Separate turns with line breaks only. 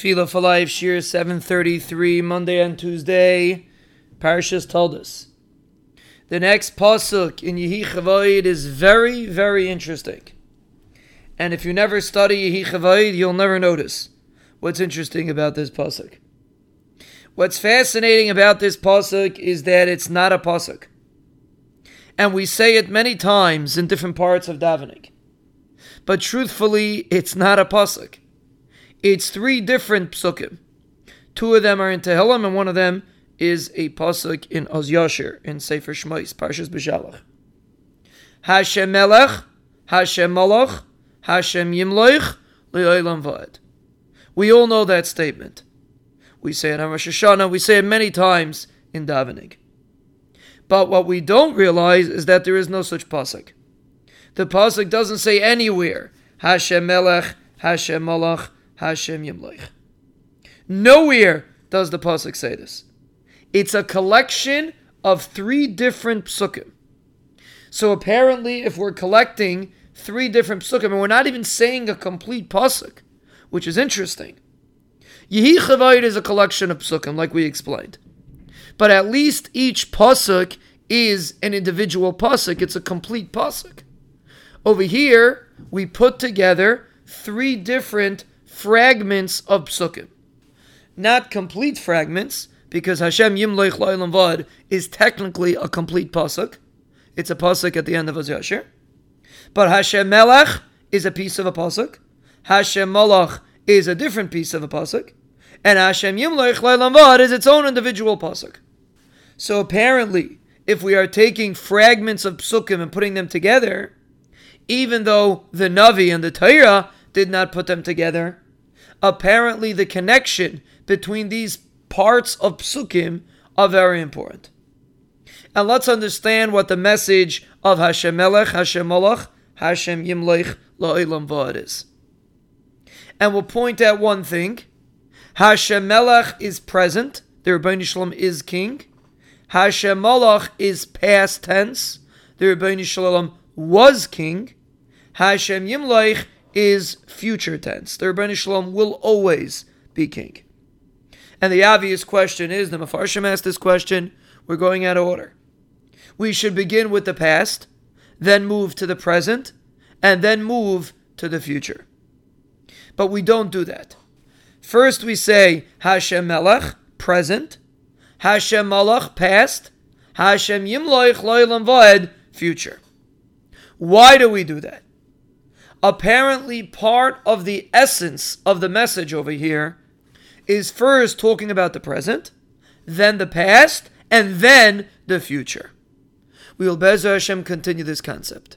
Tefillah for Life, Shiur 733, Monday and Tuesday. Parashas Toldos. The next pasuk in Yehi Chavoid is very, very interesting. And if you never study Yehi Chavoid, you'll never notice what's interesting about this pasuk. What's fascinating about this pasuk is that it's not a pasuk. And we say it many times in different parts of davening. But truthfully, it's not a pasuk. It's three different psukim. Two of them are in Tehillim, and one of them is a pasuk in Oz Yashir in Sefer Shmais, Parshas B'Shalach. Hashem Melech, Hashem Malach, Hashem Yimloich, Le'olam Va'ed. We all know that statement. We say it on Rosh Hashanah, we say it many times in davening. But what we don't realize is that there is no such pasuk. The pasuk doesn't say anywhere Hashem Melech, Hashem Malach, Hashem Yimleich. Nowhere does the pasuk say this. It's a collection of three different psukim. So apparently, if we're collecting three different psukim, and we're not even saying a complete pasuk, which is interesting. Yehi Chavoid is a collection of psukim, like we explained. But at least each pasuk is an individual pasuk. It's a complete pasuk. Over here, we put together three different fragments of psukim. Not complete fragments, because Hashem Yimloich Lo'ilam Vad is technically a complete pasuk. It's a pasuk at the end of Az Yashir. But Hashem Melech is a piece of a pasuk. Hashem Malach is a different piece of a pasuk. And Hashem Yimloich Lo'ilam Vad is its own individual pasuk. So apparently, if we are taking fragments of psukim and putting them together, even though the Navi and the Torah did not put them together, apparently the connection between these parts of psukim are very important. And let's understand what the message of Hashem Melech, Hashem Malach, Hashem Yimlech La'ilam Va'ad is. And we'll point out one thing. Hashem Melech is present. The Ribbono Shel Olam is king. Hashem Malach is past tense. The Ribbono Shel Olam was king. Hashem Yimlech is future tense. The Ribbono Shel Olam will always be king. And the obvious question is, the Mefarshim asked this question, we're going out of order. We should begin with the past, then move to the present, and then move to the future. But we don't do that. First we say Hashem Melech, present, Hashem Malach, past, Hashem Yimloich Loilam Voed, future. Why do we do that? Apparently part of the essence of the message over here is first talking about the present, then the past, and then the future. We will Bezer Hashem continue this concept.